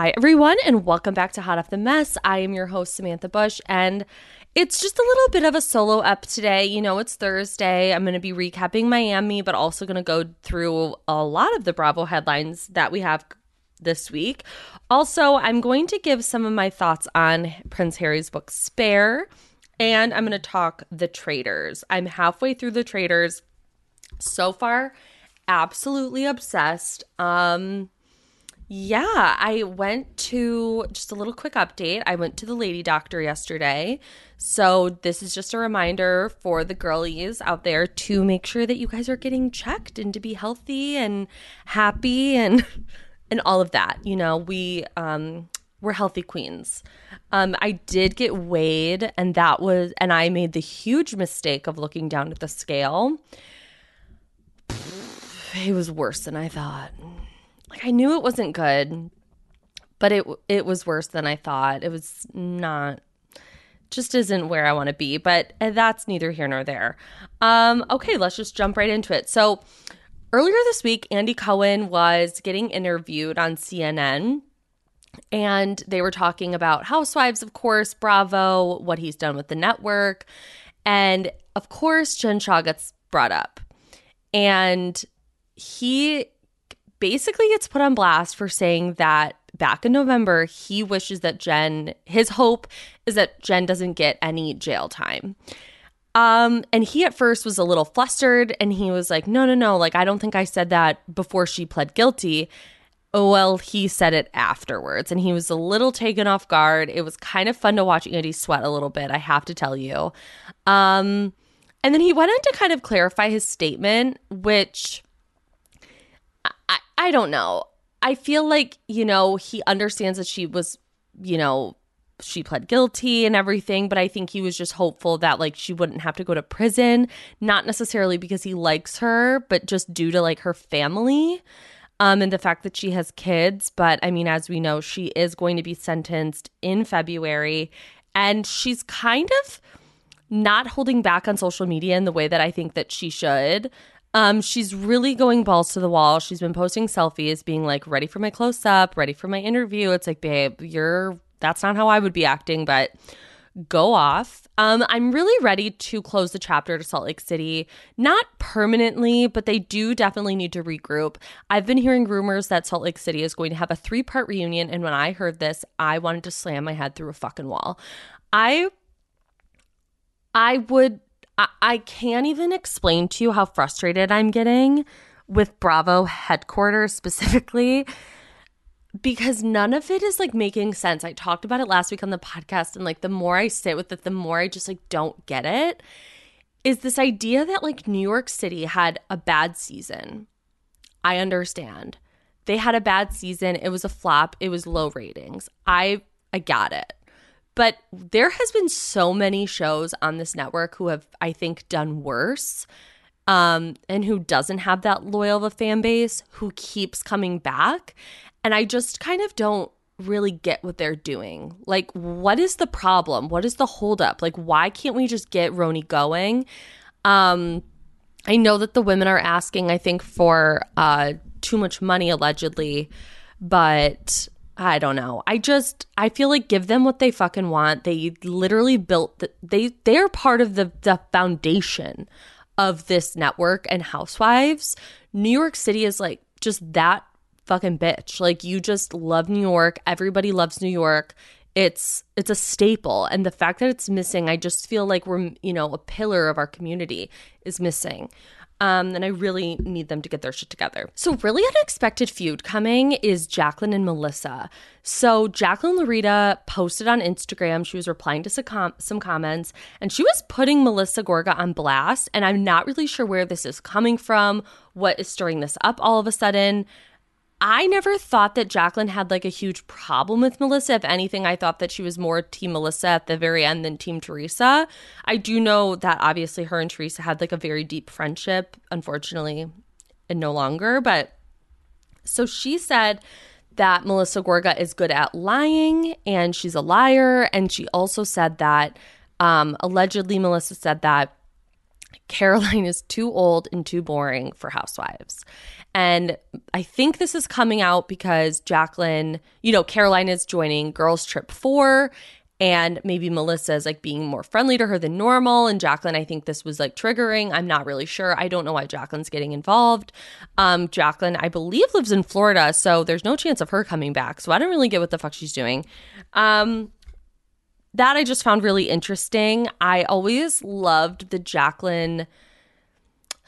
Hi, everyone, and welcome back to Hot Off the Mess. I am your host, Samantha Bush, and it's just a little bit of a solo up today. You know, it's Thursday. I'm going to be recapping Miami, but also going to go through a lot of the Bravo headlines that we have this week. Also, I'm going to give some of my thoughts on Prince Harry's book, Spare, and I'm going to talk The Traitors. I'm halfway through The Traitors. So far, absolutely obsessed. Um, yeah, I went to just a little quick update. I went to the lady doctor yesterday. So, this is just a reminder for the girlies out there to make sure that you guys are getting checked and to be healthy and happy and and all of that. You know, we um we're healthy queens. Um I did get weighed and that was and I made the huge mistake of looking down at the scale. It was worse than I thought like I knew it wasn't good, but it it was worse than I thought. It was not just isn't where I want to be, but uh, that's neither here nor there. Um okay, let's just jump right into it. So earlier this week Andy Cohen was getting interviewed on CNN and they were talking about Housewives, of course, Bravo, what he's done with the network. And of course, Jen Shah gets brought up. And he basically gets put on blast for saying that back in November, he wishes that Jen, his hope is that Jen doesn't get any jail time. Um, and he at first was a little flustered and he was like, no, no, no, like, I don't think I said that before she pled guilty. Well, he said it afterwards and he was a little taken off guard. It was kind of fun to watch Andy sweat a little bit, I have to tell you. Um, and then he went on to kind of clarify his statement, which I, don't know. I feel like, you know, he understands that she was, you know, she pled guilty and everything, but I think he was just hopeful that like she wouldn't have to go to prison, not necessarily because he likes her, but just due to like her family um and the fact that she has kids, but I mean as we know, she is going to be sentenced in February and she's kind of not holding back on social media in the way that I think that she should. Um, she's really going balls to the wall. She's been posting selfies, being like, ready for my close up, ready for my interview. It's like, babe, you're that's not how I would be acting, but go off. Um, I'm really ready to close the chapter to Salt Lake City. Not permanently, but they do definitely need to regroup. I've been hearing rumors that Salt Lake City is going to have a three part reunion. And when I heard this, I wanted to slam my head through a fucking wall. I I would I, can't even explain to you how frustrated I'm getting with Bravo headquarters specifically because none of it is like making sense. I talked about it last week on the podcast, and like the more I sit with it, the more I just like don't get it. Is this idea that like New York City had a bad season? I understand. They had a bad season. It was a flop. It was low ratings. I I got it. But there has been so many shows on this network who have, I think, done worse. Um, and who doesn't have that loyal of a fan base, who keeps coming back. And I just kind of don't really get what they're doing. Like, what is the problem? What is the holdup? Like, why can't we just get RHONY going? Um, I know that the women are asking, I think, for uh, too much money allegedly, but I don't know. I just I feel like give them what they fucking want. They literally built the, they they're part of the the foundation of this network and housewives. New York City is like just that fucking bitch. Like you just love New York. Everybody loves New York. it's it's a staple and the fact that it's missing i just feel like we're you know a pillar of our community is missing um, and I really need them to get their shit together. So, really unexpected feud coming is Jacqueline and Melissa. So, Jacqueline Laurita posted on Instagram. She was replying to some, com- some comments and she was putting Melissa Gorga on blast. And I'm not really sure where this is coming from, what is stirring this up all of a sudden. I never thought that Jacqueline had like a huge problem with Melissa. If anything, I thought that she was more Team Melissa at the very end than Team Teresa. I do know that obviously her and Teresa had like a very deep friendship, unfortunately, and no longer. But so she said that Melissa Gorga is good at lying and she's a liar. And she also said that um, allegedly, Melissa said that Caroline is too old and too boring for housewives. And I think this is coming out because Jacqueline, you know, Caroline is joining Girls Trip 4 and maybe Melissa is like being more friendly to her than normal. And Jacqueline, I think this was like triggering. I'm not really sure. I don't know why Jacqueline's getting involved. Um, Jacqueline, I believe, lives in Florida, so there's no chance of her coming back. So I don't really get what the fuck she's doing. Um, that I just found really interesting. I always loved the Jacqueline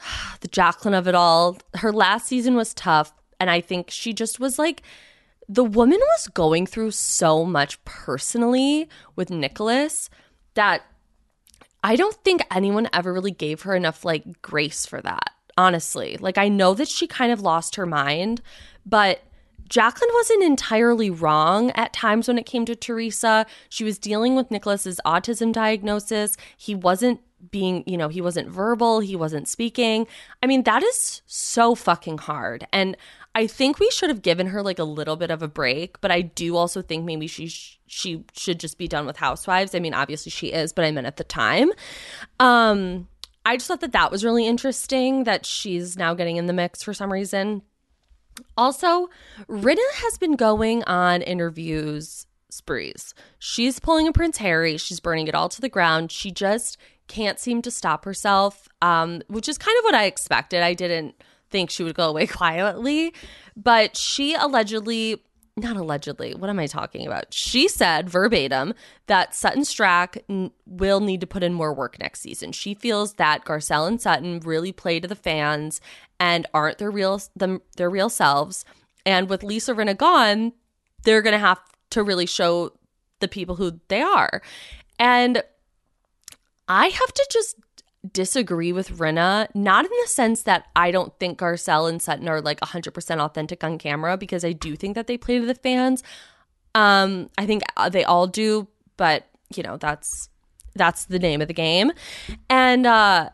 the Jacqueline of it all. Her last season was tough. And I think she just was like, the woman was going through so much personally with Nicholas that I don't think anyone ever really gave her enough like grace for that, honestly. Like, I know that she kind of lost her mind, but Jacqueline wasn't entirely wrong at times when it came to Teresa. She was dealing with Nicholas's autism diagnosis. He wasn't being, you know, he wasn't verbal, he wasn't speaking. I mean, that is so fucking hard. And I think we should have given her like a little bit of a break, but I do also think maybe she sh- she should just be done with housewives. I mean, obviously she is, but I meant at the time. Um I just thought that that was really interesting that she's now getting in the mix for some reason. Also, Rinna has been going on interviews sprees. She's pulling a Prince Harry. She's burning it all to the ground. She just can't seem to stop herself, um, which is kind of what I expected. I didn't think she would go away quietly, but she allegedly not allegedly, what am I talking about? She said verbatim that Sutton Stracke n- will need to put in more work next season. She feels that Garcelle and Sutton really play to the fans and aren't their real them their real selves. And with Lisa Rinna gone, they're going to have to really show the people who they are. And I have to just disagree with Rinna, not in the sense that I don't think Garcelle and Sutton are like 100% authentic on camera, because I do think that they play to the fans. Um, I think uh, they all do, but you know, that's that's the name of the game. And uh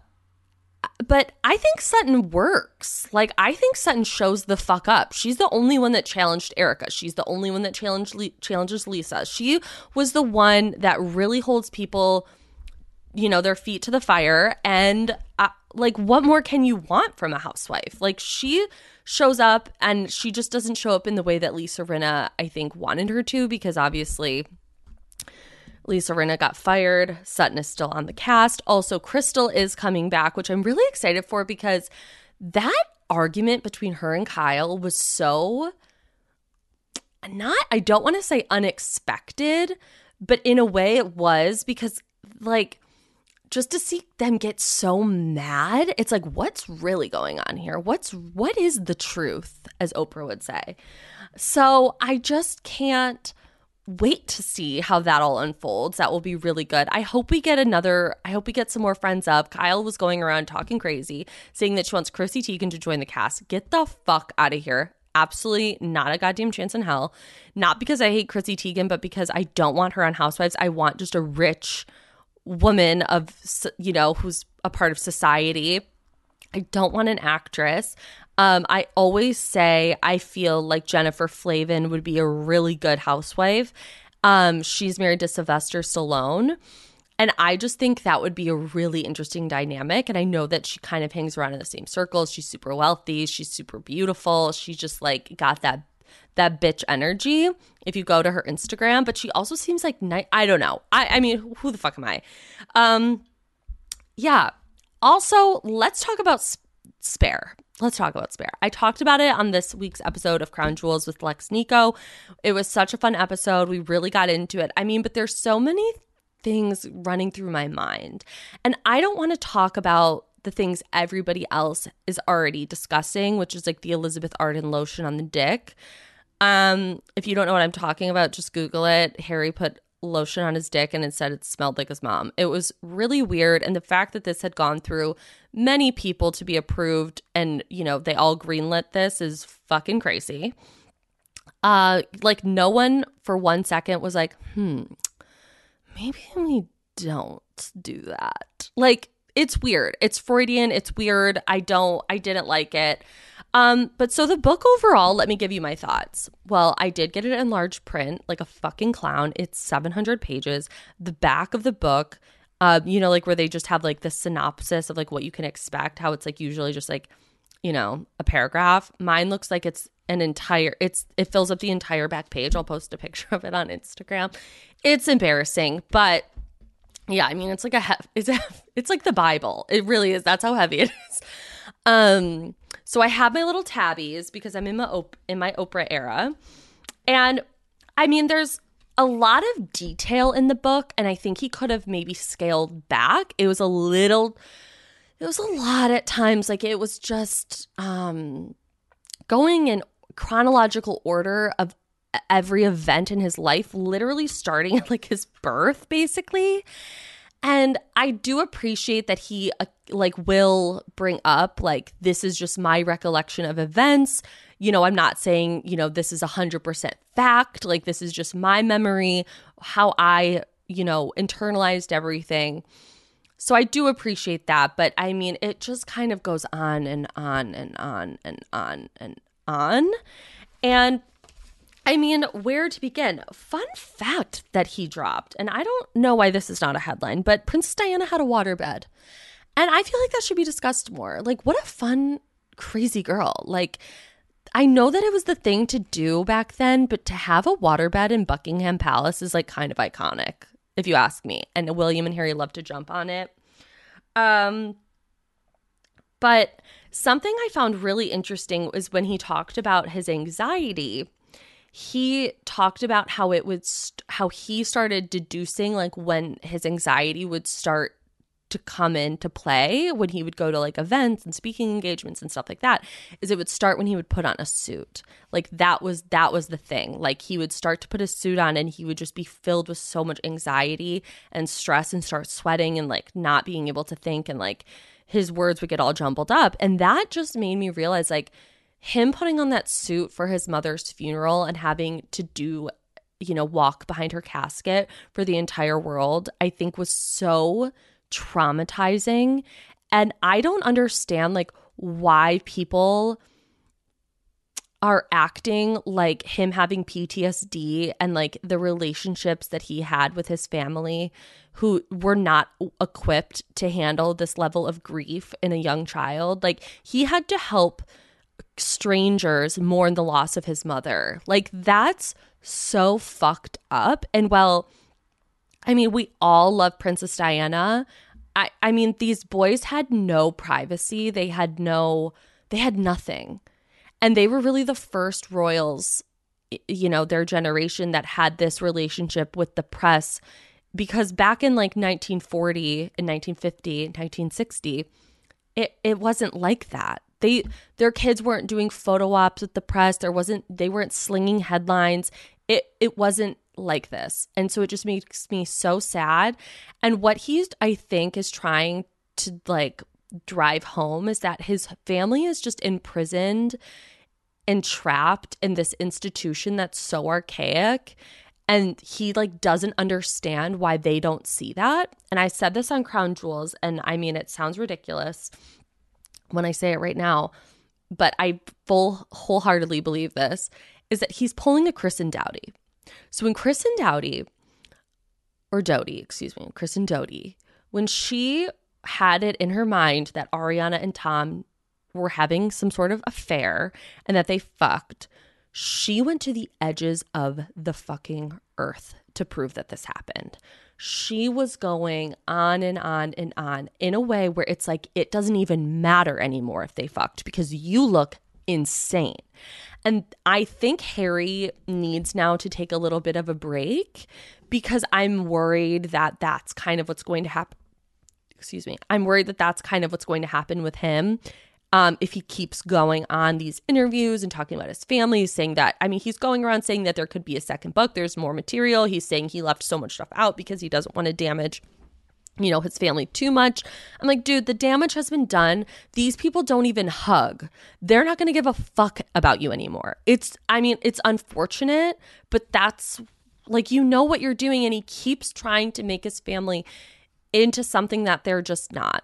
but I think Sutton works. Like I think Sutton shows the fuck up. She's the only one that challenged Erika. She's the only one that challenged Le- challenges Lisa. She was the one that really holds people you know, their feet to the fire. And uh, like, what more can you want from a housewife? Like, she shows up and she just doesn't show up in the way that Lisa Rinna, I think, wanted her to, because obviously Lisa Rinna got fired. Sutton is still on the cast. Also, Crystal is coming back, which I'm really excited for because that argument between her and Kyle was so not, I don't want to say unexpected, but in a way it was because, like, just to see them get so mad, it's like, what's really going on here? What's what is the truth, as Oprah would say? So I just can't wait to see how that all unfolds. That will be really good. I hope we get another, I hope we get some more friends up. Kyle was going around talking crazy, saying that she wants Chrissy Teigen to join the cast. Get the fuck out of here. Absolutely not a goddamn chance in hell. Not because I hate Chrissy Teigen, but because I don't want her on Housewives. I want just a rich, woman of you know who's a part of society. I don't want an actress. Um, i always say i feel like jennifer flavin would be a really good housewife. Um, she's married to sylvester stallone. And i just think that would be a really interesting dynamic. And i know that she kind of hangs around in the same circles. She's super wealthy. She's super beautiful. She's just like got that that bitch energy if you go to her Instagram, but she also seems like night. I don't know. I, I mean, who the fuck am I? Um, yeah. Also, let's talk about Spare. let's talk about Spare. I talked about it on this week's episode of Crown Jewels with Lex Nico. It was such a fun episode. We really got into it. I mean, but there's so many things running through my mind. And I don't want to talk about the things everybody else is already discussing, which is like the Elizabeth Arden lotion on the dick. Um, if you don't know what I'm talking about, just Google it. Harry put lotion on his dick and said it smelled like his mom. It was really weird. And the fact that this had gone through many people to be approved and, you know, they all greenlit this is fucking crazy. Uh, like no one for one second was like, hmm, maybe we don't do that. Like it's weird. It's Freudian. It's weird. I don't, I didn't like it. Um, but so the book overall, let me give you my thoughts. Well, I did get it in large print, like a fucking clown. It's 700 pages. The back of the book, uh, you know, like where they just have like the synopsis of like what you can expect, how it's like usually just like, you know, a paragraph. Mine looks like it's an entire it's it fills up the entire back page. I'll post a picture of it on Instagram. It's embarrassing, but yeah, I mean, it's like a hef- it's a, it's like the Bible. It really is. That's how heavy it is. Um so I have my little tabbies because I'm in my op- in my Oprah era. And I mean there's a lot of detail in the book and I think he could have maybe scaled back. It was a little it was a lot at times like it was just um going in chronological order of every event in his life literally starting at like his birth basically and I do appreciate that he uh, like will bring up like this is just my recollection of events. You know, I'm not saying, you know, this is 100% fact, like this is just my memory, how I, you know, internalized everything. So I do appreciate that, but I mean, it just kind of goes on and on and on and on and on. And I mean, where to begin? Fun fact that he dropped, and I don't know why this is not a headline, but Princess Diana had a waterbed. And I feel like that should be discussed more. Like, what a fun, crazy girl. Like, I know that it was the thing to do back then, but to have a waterbed in Buckingham Palace is like kind of iconic, if you ask me. And William and Harry love to jump on it. Um, but something I found really interesting was when he talked about his anxiety he talked about how it would st- how he started deducing like when his anxiety would start to come into play when he would go to like events and speaking engagements and stuff like that is it would start when he would put on a suit. Like that was that was the thing. Like he would start to put a suit on and he would just be filled with so much anxiety and stress and start sweating and like not being able to think and like his words would get all jumbled up. And that just made me realize like him putting on that suit for his mother's funeral and having to do you know walk behind her casket for the entire world i think was so traumatizing and i don't understand like why people are acting like him having PTSD and like the relationships that he had with his family who were not equipped to handle this level of grief in a young child. Like he had to help strangers mourn the loss of his mother. Like that's so fucked up. And well, I mean, we all love Princess Diana. I I mean, these boys had no privacy. They had no they had nothing. And they were really the first royals, you know, their generation that had this relationship with the press because back in like 1940 and 1950 and 1960, it it wasn't like that they their kids weren't doing photo ops with the press. There wasn't they weren't slinging headlines. It it wasn't like this. And so it just makes me so sad. And what he's I think is trying to like drive home is that his family is just imprisoned and trapped in this institution that's so archaic and he like doesn't understand why they don't see that and i said this on crown jewels and i mean it sounds ridiculous when I say it right now, but I full wholeheartedly believe this, is that he's pulling a Kristen Dowdy. So when Kristen Dowdy, or Doty, excuse me, Kristen Doty, when she had it in her mind that Ariana and Tom were having some sort of affair and that they fucked, she went to the edges of the fucking earth to prove that this happened. She was going on and on and on in a way where it's like it doesn't even matter anymore if they fucked because you look insane. And I think Harry needs now to take a little bit of a break because I'm worried that that's kind of what's going to happen. Excuse me. I'm worried that that's kind of what's going to happen with him um, if he keeps going on these interviews and talking about his family, saying that, I mean, he's going around saying that there could be a second book, there's more material. He's saying he left so much stuff out because he doesn't want to damage you know, his family too much. I'm like, dude, the damage has been done. These people don't even hug. They're not going to give a fuck about you anymore. It's, I mean, it's unfortunate, but that's like, you know what you're doing. And he keeps trying to make his family into something that they're just not.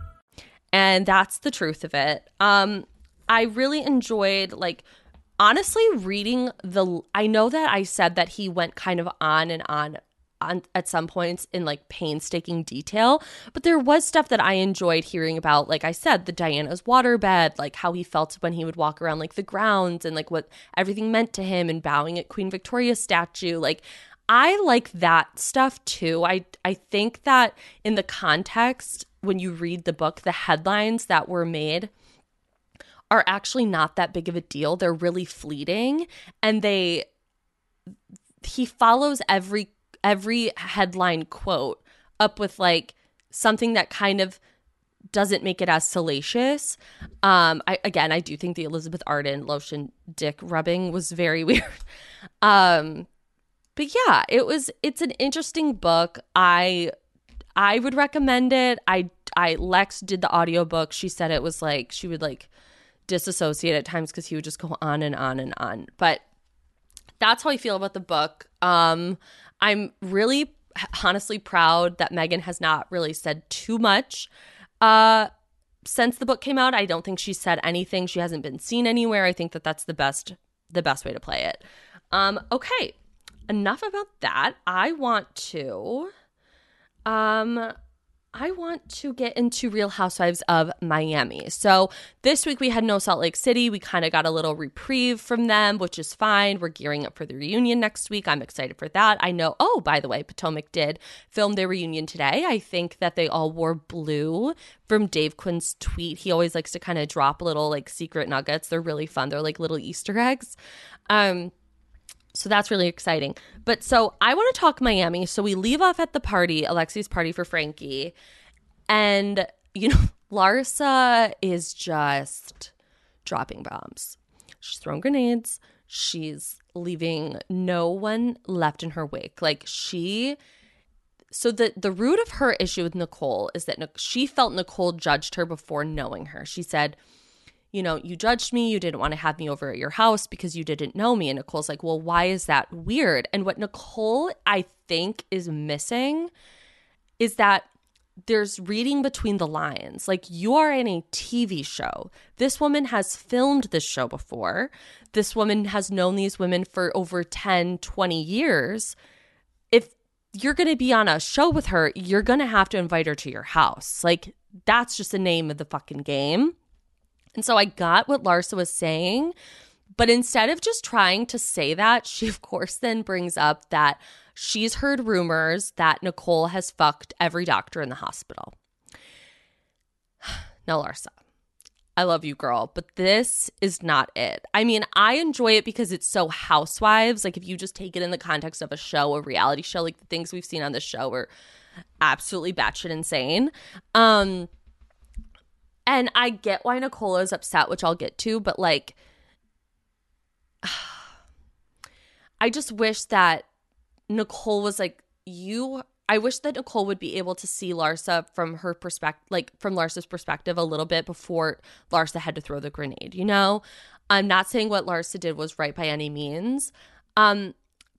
And that's the truth of it um i really enjoyed like honestly reading the i know that i said that he went kind of on and on on at some points in like painstaking detail but there was stuff that i enjoyed hearing about like i said the diana's waterbed like how he felt when he would walk around like the grounds and like what everything meant to him and bowing at queen victoria's statue like I like that stuff too. I I think that in the context when you read the book, the headlines that were made are actually not that big of a deal. They're really fleeting and they he follows every every headline quote up with like something that kind of doesn't make it as salacious. Um I again, I do think the Elizabeth Arden lotion dick rubbing was very weird. Um but yeah, it was it's an interesting book. I I would recommend it. I I Lex did the audiobook. She said it was like she would like disassociate at times cuz he would just go on and on and on. But that's how I feel about the book. Um I'm really honestly proud that Meghan has not really said too much uh since the book came out. I don't think she said anything. She hasn't been seen anywhere. I think that that's the best the best way to play it. Um okay, enough about that. I want to um I want to get into Real Housewives of Miami. So, this week we had no Salt Lake City. We kind of got a little reprieve from them, which is fine. We're gearing up for the reunion next week. I'm excited for that. I know, oh, by the way, Potomac did film their reunion today. I think that they all wore blue from Dave Quinn's tweet. He always likes to kind of drop little like secret nuggets. They're really fun. They're like little Easter eggs. Um, so that's really exciting. But so I want to talk Miami. So we leave off at the party, Alexi's party for Frankie. And, you know, Larsa is just dropping bombs. She's throwing grenades. She's leaving no one left in her wake. Like she so the the root of her issue with Nicole is that she felt Nicole judged her before knowing her. She said, you know, you judged me. You didn't want to have me over at your house because you didn't know me. And Nicole's like, well, why is that weird? And what Nicole, I think, is missing is that there's reading between the lines. Like, you are in a TV show. This woman has filmed this show before. This woman has known these women for over 10, 20 years. If you're going to be on a show with her, you're going to have to invite her to your house. Like, that's just the name of the fucking game. And so I got what Larsa was saying, but instead of just trying to say that, she of course then brings up that she's heard rumors that Nicole has fucked every doctor in the hospital. Now, Larsa, I love you, girl, but this is not it. I mean, I enjoy it because it's so housewives. Like, if you just take it in the context of a show, a reality show, like the things we've seen on the show are absolutely batshit insane. Um, and I get why Nicole is upset, which I'll get to, but like, I just wish that Nicole was like, you. I wish that Nicole would be able to see Larsa from her perspective, like from Larsa's perspective, a little bit before Larsa had to throw the grenade. You know, I'm not saying what Larsa did was right by any means, um,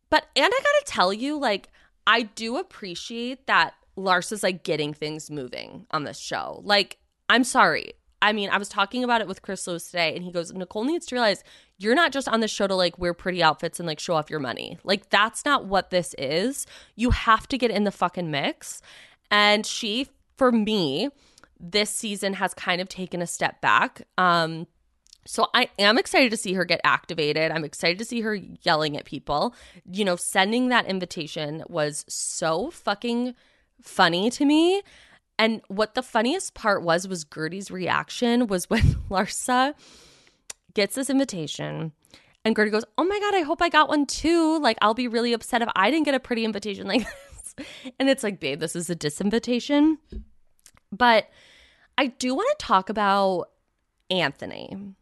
but and I gotta tell you, like, I do appreciate that Larsa's like getting things moving on this show. Like, I'm sorry. I mean, I was talking about it with Chris Lewis today, and he goes, Nicole needs to realize you're not just on the show to like wear pretty outfits and like show off your money. Like, that's not what this is. You have to get in the fucking mix. And she, for me, this season has kind of taken a step back. Um, so I am excited to see her get activated. I'm excited to see her yelling at people. You know, sending that invitation was so fucking funny to me. And what the funniest part was was Guerdy's reaction was when Larsa gets this invitation and Guerdy goes, "Oh my god, I hope I got one too. Like I'll be really upset if I didn't get a pretty invitation like this." And it's like, "Babe, this is a disinvitation." But I do want to talk about Anthony.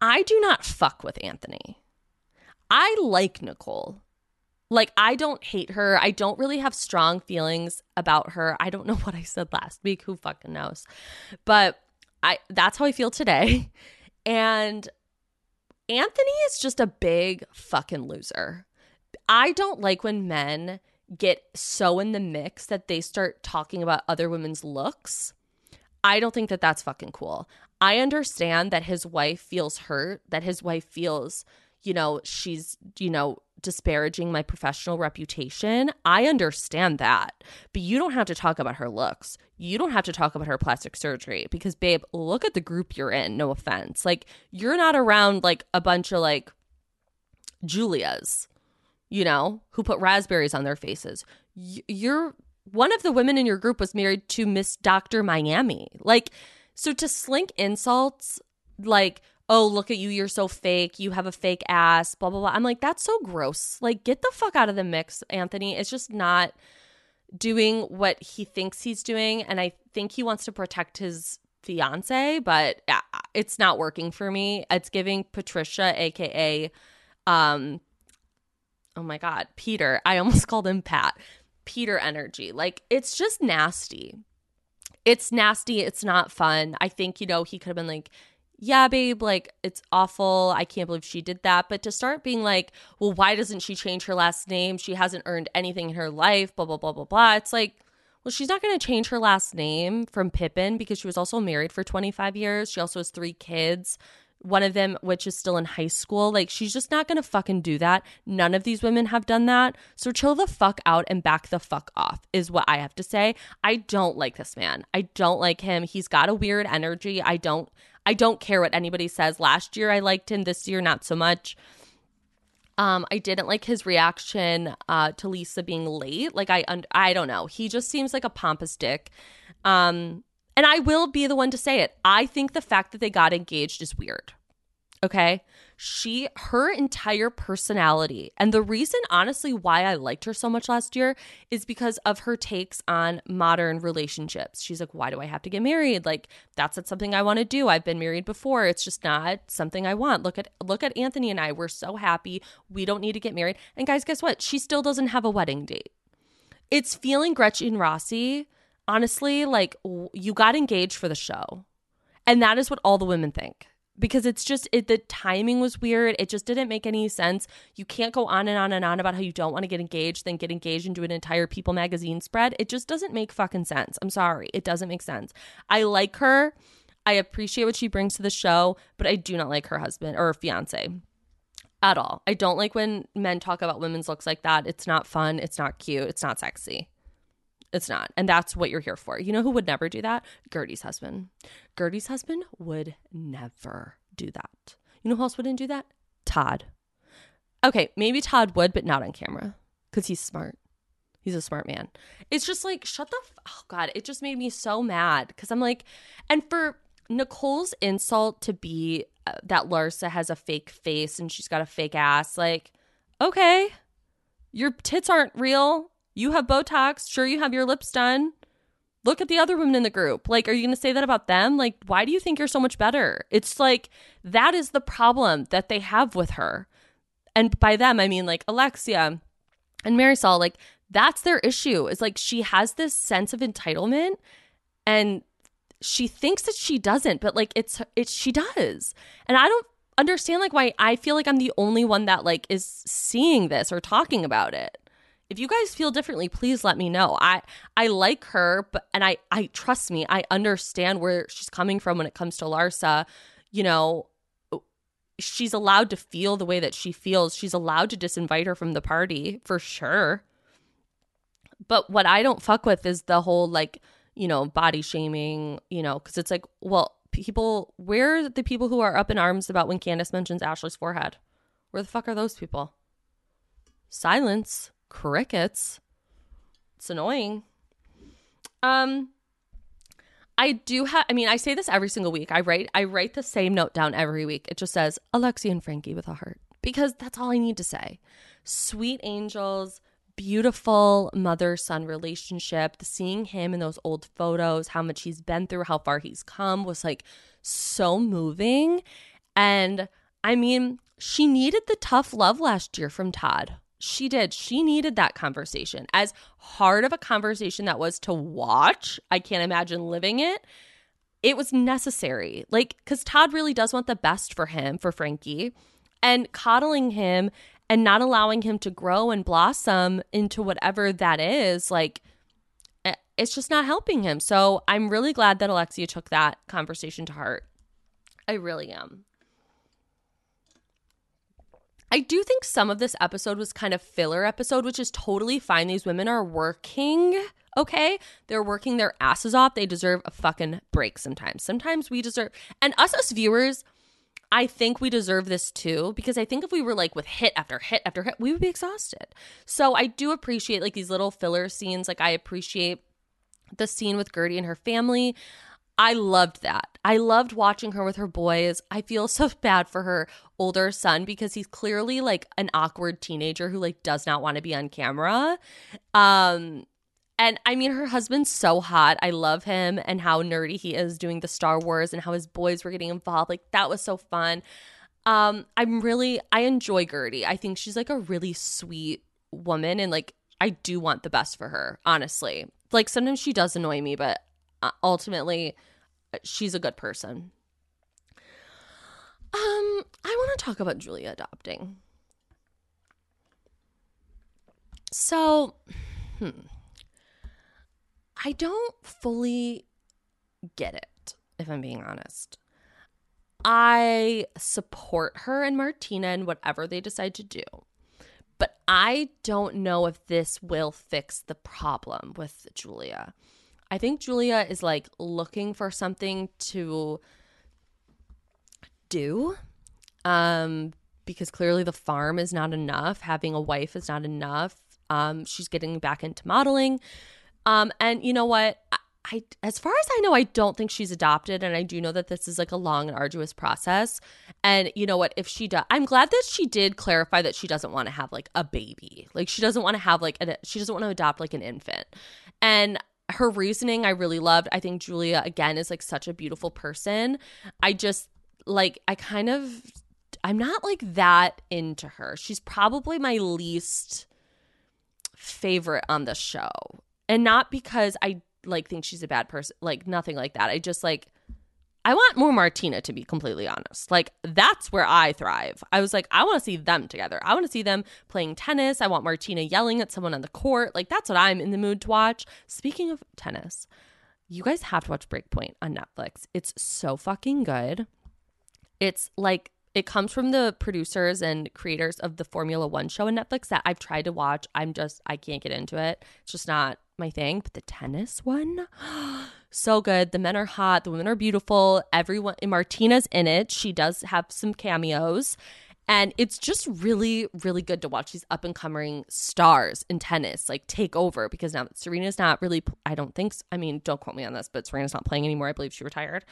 I do not fuck with Anthony. I like Nicole. Like, I don't hate her. I don't really have strong feelings about her. I don't know what I said last week. Who fucking knows? But I that's how I feel today. And Anthony is just a big fucking loser. I don't like when men get so in the mix that they start talking about other women's looks. I don't think that that's fucking cool. I understand that his wife feels hurt, that his wife feels, you know, she's, you know, disparaging my professional reputation. I understand that. But you don't have to talk about her looks. You don't have to talk about her plastic surgery because, babe, look at the group you're in. No offense. Like, you're not around like a bunch of like Julias, you know, who put raspberries on their faces. You're one of the women in your group was married to Miss Dr. Miami. Like, so to slink insults like, oh, look at you, you're so fake, you have a fake ass, blah, blah, blah. I'm like, that's so gross. Like, get the fuck out of the mix, Anthony. It's just not doing what he thinks he's doing. And I think he wants to protect his fiance, but it's not working for me. It's giving Patricia, aka um oh my god, Peter. I almost called him Pat. Peter energy. Like it's just nasty it's nasty. It's not fun. I think, you know, he could have been like, yeah, babe, like it's awful. I can't believe she did that. But to start being like, well, why doesn't she change her last name? She hasn't earned anything in her life, blah, blah, blah, blah, blah. It's like, well, she's not going to change her last name from Pippen because she was also married for 25 years. She also has three kids one of them which is still in high school like she's just not gonna fucking do that. None of these women have done that. So chill the fuck out and back the fuck off is what i have to say. I don't like this man. I don't like him. He's got a weird energy. I don't i don't care what anybody says. Last year i liked him. This year not so much. Um, I didn't like his reaction uh, to Lisa being late. Like I, un- I don't know. He just seems like a pompous dick. Um, and I will be the one to say it. I think the fact that they got engaged is weird. Okay. She, her entire personality, and the reason, honestly, why I liked her so much last year is because of her takes on modern relationships. She's like, why do I have to get married? Like, that's not something I want to do. I've been married before. It's just not something I want. Look at, look at Anthony and I. We're so happy. We don't need to get married. And guys, guess what? She still doesn't have a wedding date. It's feeling Gretchen Rossi honestly, like you got engaged for the show. And that is what all the women think. Because it's just it, the timing was weird. It just didn't make any sense. You can't go on and on and on about how you don't want to get engaged, then get engaged and do an entire People magazine spread. It just doesn't make fucking sense. I'm sorry. It doesn't make sense. I like her. I appreciate what she brings to the show, but I do not like her husband or her fiance at all. I don't like when men talk about women's looks like that. It's not fun. It's not cute. It's not sexy. It's not. And that's what you're here for. You know who would never do that? Guerdy's husband. Guerdy's husband would never do that. You know who else wouldn't do that? Todd. Okay, maybe Todd would, but not on camera because he's smart. He's a smart man. It's just like, shut the, f- oh God, it just made me so mad because I'm like, and for Nicole's insult to be uh, that Larsa has a fake face and she's got a fake ass, like, okay, your tits aren't real. You have Botox. Sure, you have your lips done. Look at the other women in the group. Like, are you going to say that about them? Like, why do you think you're so much better? It's like that is the problem that they have with her. And by them, I mean like Alexia and Marysol. Like, that's their issue. Is like she has this sense of entitlement and she thinks that she doesn't, but like it's it's she does. And I don't understand like why I feel like I'm the only one that like is seeing this or talking about it if you guys feel differently, please let me know. I I like her, but and I I trust me, I understand where she's coming from when it comes to Larsa. You know, she's allowed to feel the way that she feels. She's allowed to disinvite her from the party for sure. But what I don't fuck with is the whole like, you know, body shaming, you know, because it's like, well, people, where are the people who are up in arms about when candace mentions Ashley's forehead? Where the fuck are those people? Silence, crickets. It's annoying. Um, I do have I mean I say this every single week. I write I write the same note down every week. It just says Alexi and Frankie with a heart because that's all I need to say. Sweet angels, beautiful mother son relationship. The seeing him in those old photos, how much he's been through, how far he's come was like so moving. And I mean, she needed the tough love last year from Todd. She did. She needed that conversation. As hard of a conversation that was to watch, I can't imagine living it. It was necessary. Like, because Todd really does want the best for him, for Frankie. And coddling him and not allowing him to grow and blossom into whatever that is, like, eh, it's just not helping him. So I'm really glad that Alexia took that conversation to heart. I really am. I do think some of this episode was kind of filler episode, which is totally fine. These women are working, okay? They're working their asses off. They deserve a fucking break sometimes. Sometimes we deserve, and us as viewers, I think we deserve this too because I think if we were like with hit after hit after hit, we would be exhausted. So I do appreciate like these little filler scenes. Like I appreciate the scene with Guerdy and her family. I loved that. I loved watching her with her boys. I feel so bad for her older son because he's clearly like an awkward teenager who like does not want to be on camera. Um and I mean her husband's so hot. I love him and how nerdy he is doing the Star Wars and how his boys were getting involved. Like that was so fun. Um I'm really I enjoy Guerdy. I think she's like a really sweet woman and like I do want the best for her, honestly. Like sometimes she does annoy me, but ultimately she's a good person. Um, I want to talk about Julia adopting. So, hmm, I don't fully get it, if I'm being honest. I support her and Martina and whatever they decide to do. But I don't know if this will fix the problem with Julia. I think Julia is like looking for something to do. Um, because clearly the farm is not enough. Having a wife is not enough. Um, she's getting back into modeling. Um, and you know what? I, I, as far as I know, I don't think she's adopted, and I do know that this is like a long and arduous process. And you know what? If she does, I'm glad that she did clarify that she doesn't want to have like a baby, like she doesn't want to have like a, she doesn't want to adopt like an infant. And her reasoning I really loved. I think Julia again is like such a beautiful person. I just like I kind of I'm not like that into her. She's probably my least favorite on the show. And not because I like think she's a bad person, like nothing like that. I just like I want more Martina to be completely honest. Like that's where I thrive. I was like, I want to see them together. I want to see them playing tennis. I want Martina yelling at someone on the court. Like that's what I'm in the mood to watch. Speaking of tennis, you guys have to watch Breakpoint on Netflix. It's so fucking good. It's like it comes from the producers and creators of the Formula One show on Netflix that I've tried to watch. I'm just, I can't get into it. It's just not my thing. But the tennis one, so good. The men are hot. The women are beautiful. Everyone, Martina's in it. She does have some cameos. And it's just really, really good to watch these up and coming stars in tennis like take over because now that Serena's not really, I don't think, I mean, don't quote me on this, but Serena's not playing anymore. I believe she retired.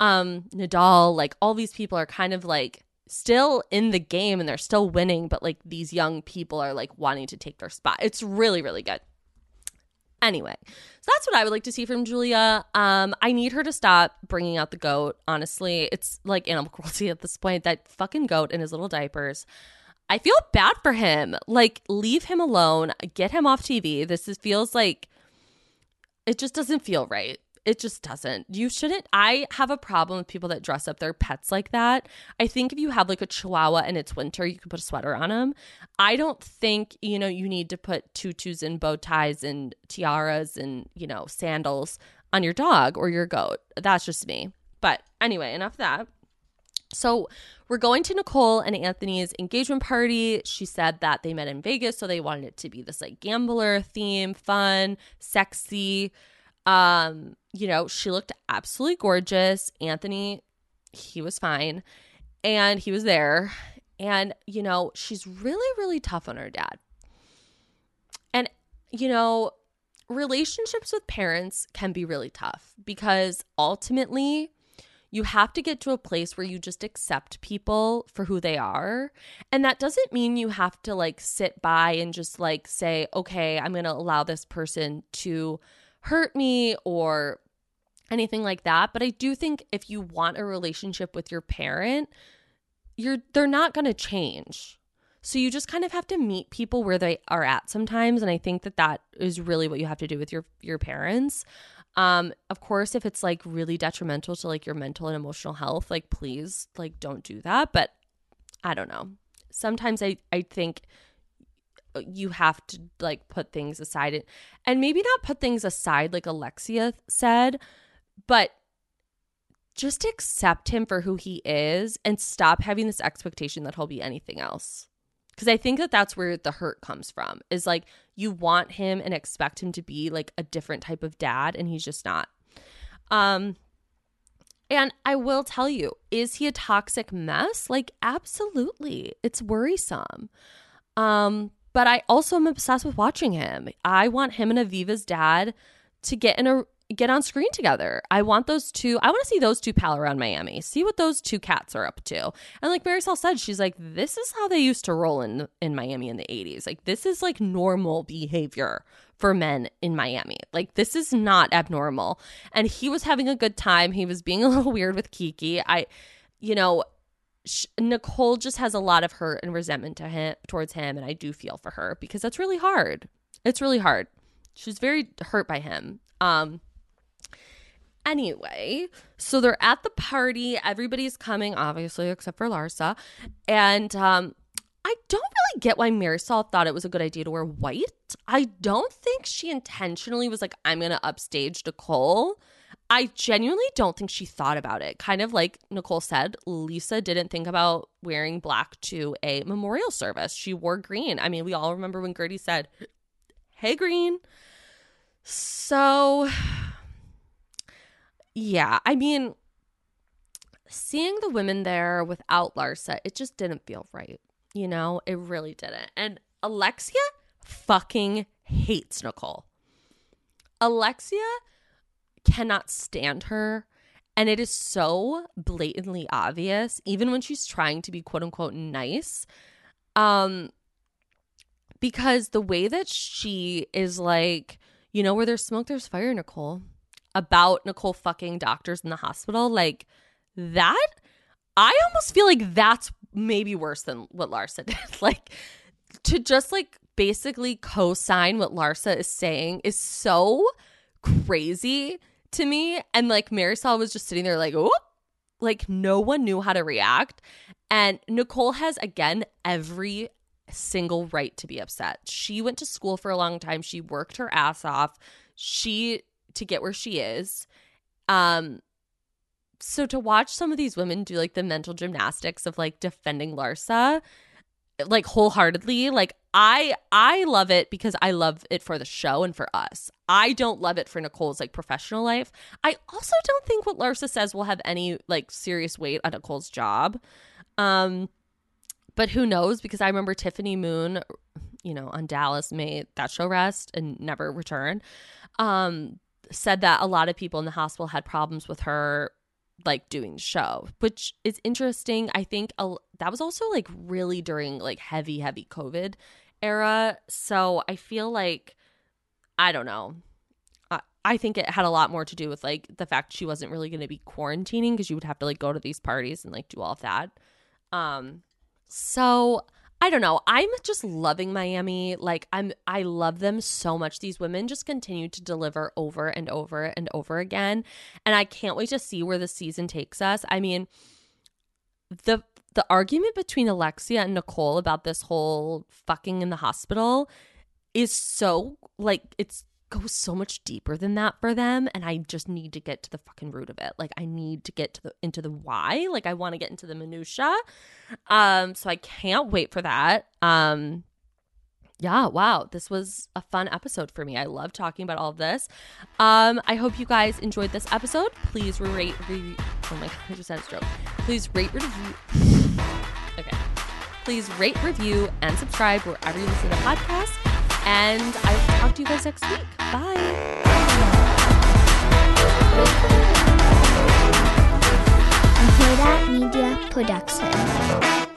Um, Nadal, like all these people are kind of like still in the game and they're still winning, but like these young people are like wanting to take their spot. It's really, really good. Anyway, so that's what I would like to see from Julia. Um, I need her to stop bringing out the goat. Honestly, it's like animal cruelty at this point. That fucking goat in his little diapers. I feel bad for him. Like, leave him alone. Get him off TV. This is, feels like it just doesn't feel right. It just doesn't. You shouldn't. I have a problem with people that dress up their pets like that. I think if you have like a chihuahua and it's winter, you can put a sweater on them. I don't think, you know, you need to put tutus and bow ties and tiaras and, you know, sandals on your dog or your goat. That's just me. But anyway, enough of that. So we're going to Nicole and Anthony's engagement party. She said that they met in Vegas, so they wanted it to be this like gambler theme, fun, sexy. Um, you know, she looked absolutely gorgeous. Anthony, he was fine. And he was there. And, you know, she's really, really tough on her dad. And, you know, relationships with parents can be really tough because ultimately you have to get to a place where you just accept people for who they are. And that doesn't mean you have to like sit by and just like say, okay, I'm going to allow this person to hurt me or anything like that. But I do think if you want a relationship with your parent, you're they're not going to change. So you just kind of have to meet people where they are at sometimes and I think that that is really what you have to do with your your parents. Um, of course, if it's like really detrimental to like your mental and emotional health, like please, like don't do that. But I don't know. Sometimes I I think you have to like put things aside and, maybe not put things aside like Alexia said, but just accept him for who he is and stop having this expectation that he'll be anything else. Because i think that that's where the hurt comes from is like you want him and expect him to be like a different type of dad and he's just not. Um and i will tell you is he a toxic mess? Like absolutely. It's worrisome. Um but i also am obsessed with watching him i want him and aviva's dad to get in a get on screen together. I want those two. I want to see those two pal around Miami. See what those two cats are up to. And like Marisol said, she's like, this is how they used to roll in in Miami in the '80s. Like this is like normal behavior for men in Miami. Like this is not abnormal. And he was having a good time. He was being a little weird with Kiki. I, you know. Nicole just has a lot of hurt and resentment to him towards him, and I do feel for her because that's really hard. It's really hard. She's very hurt by him. Um, Anyway, so they're at the party. Everybody's coming, obviously, except for Larsa. And um, I don't really get why Marisol thought it was a good idea to wear white. I don't think she intentionally was like, I'm to upstage Nicole. I genuinely don't think she thought about it. Kind of like Nicole said, Lisa didn't think about wearing black to a memorial service. She wore green. I mean, we all remember when Guerdy said, Hey, green. So yeah, I mean, seeing the women there without Larsa, it just didn't feel right. You know, it really didn't. And Alexia fucking hates Nicole. Alexia cannot stand her. And it is so blatantly obvious, even when she's trying to be quote unquote nice. Um, because the way that she is like, you know, where there's smoke, there's fire, Nicole about Nicole fucking doctors in the hospital, like that, I almost feel like that's maybe worse than what Larsa did. like to just like basically co-sign what Larsa is saying is so crazy to me. And like Marisol was just sitting there like, oh, like no one knew how to react. And Nicole has again every single right to be upset. She went to school for a long time. She worked her ass off. She to get where she is. Um so to watch some of these women do like the mental gymnastics of like defending Larsa like wholeheartedly, like I I love it because I love it for the show and for us. I don't love it for Nicole's like professional life. I also don't think what Larsa says will have any like serious weight on Nicole's job. Um but who knows because I remember Tiffany Moon, you know, on Dallas made that show rest and never return. Um said that a lot of people in the hospital had problems with her like doing the show which is interesting. I think a, that was also like really during like heavy heavy covid era. So i feel like i don't know. I, I think it had a lot more to do with like the fact she wasn't really going to be quarantining because you would have to like go to these parties and like do all of that. Um so I don't know. I'm just loving Miami. Like I'm I love them so much. These women just continue to deliver over and over and over again. And I can't wait to see where the season takes us. I mean, the the argument between Alexia and Nicole about this whole fucking in the hospital is so like it's goes so much deeper than that for them and I just need to get to the fucking root of it. Like I need to get to the into the why. Like I want to get into the minutia. Um so I can't wait for that. Um yeah, wow. This was a fun episode for me. I love talking about all of this. Um I hope you guys enjoyed this episode. Please rate re- Oh my god, I just had a stroke. Please rate review Okay. Please rate, review, and subscribe wherever you listen to podcasts. And I will talk to you guys next week. Bye. A Huda Media Production.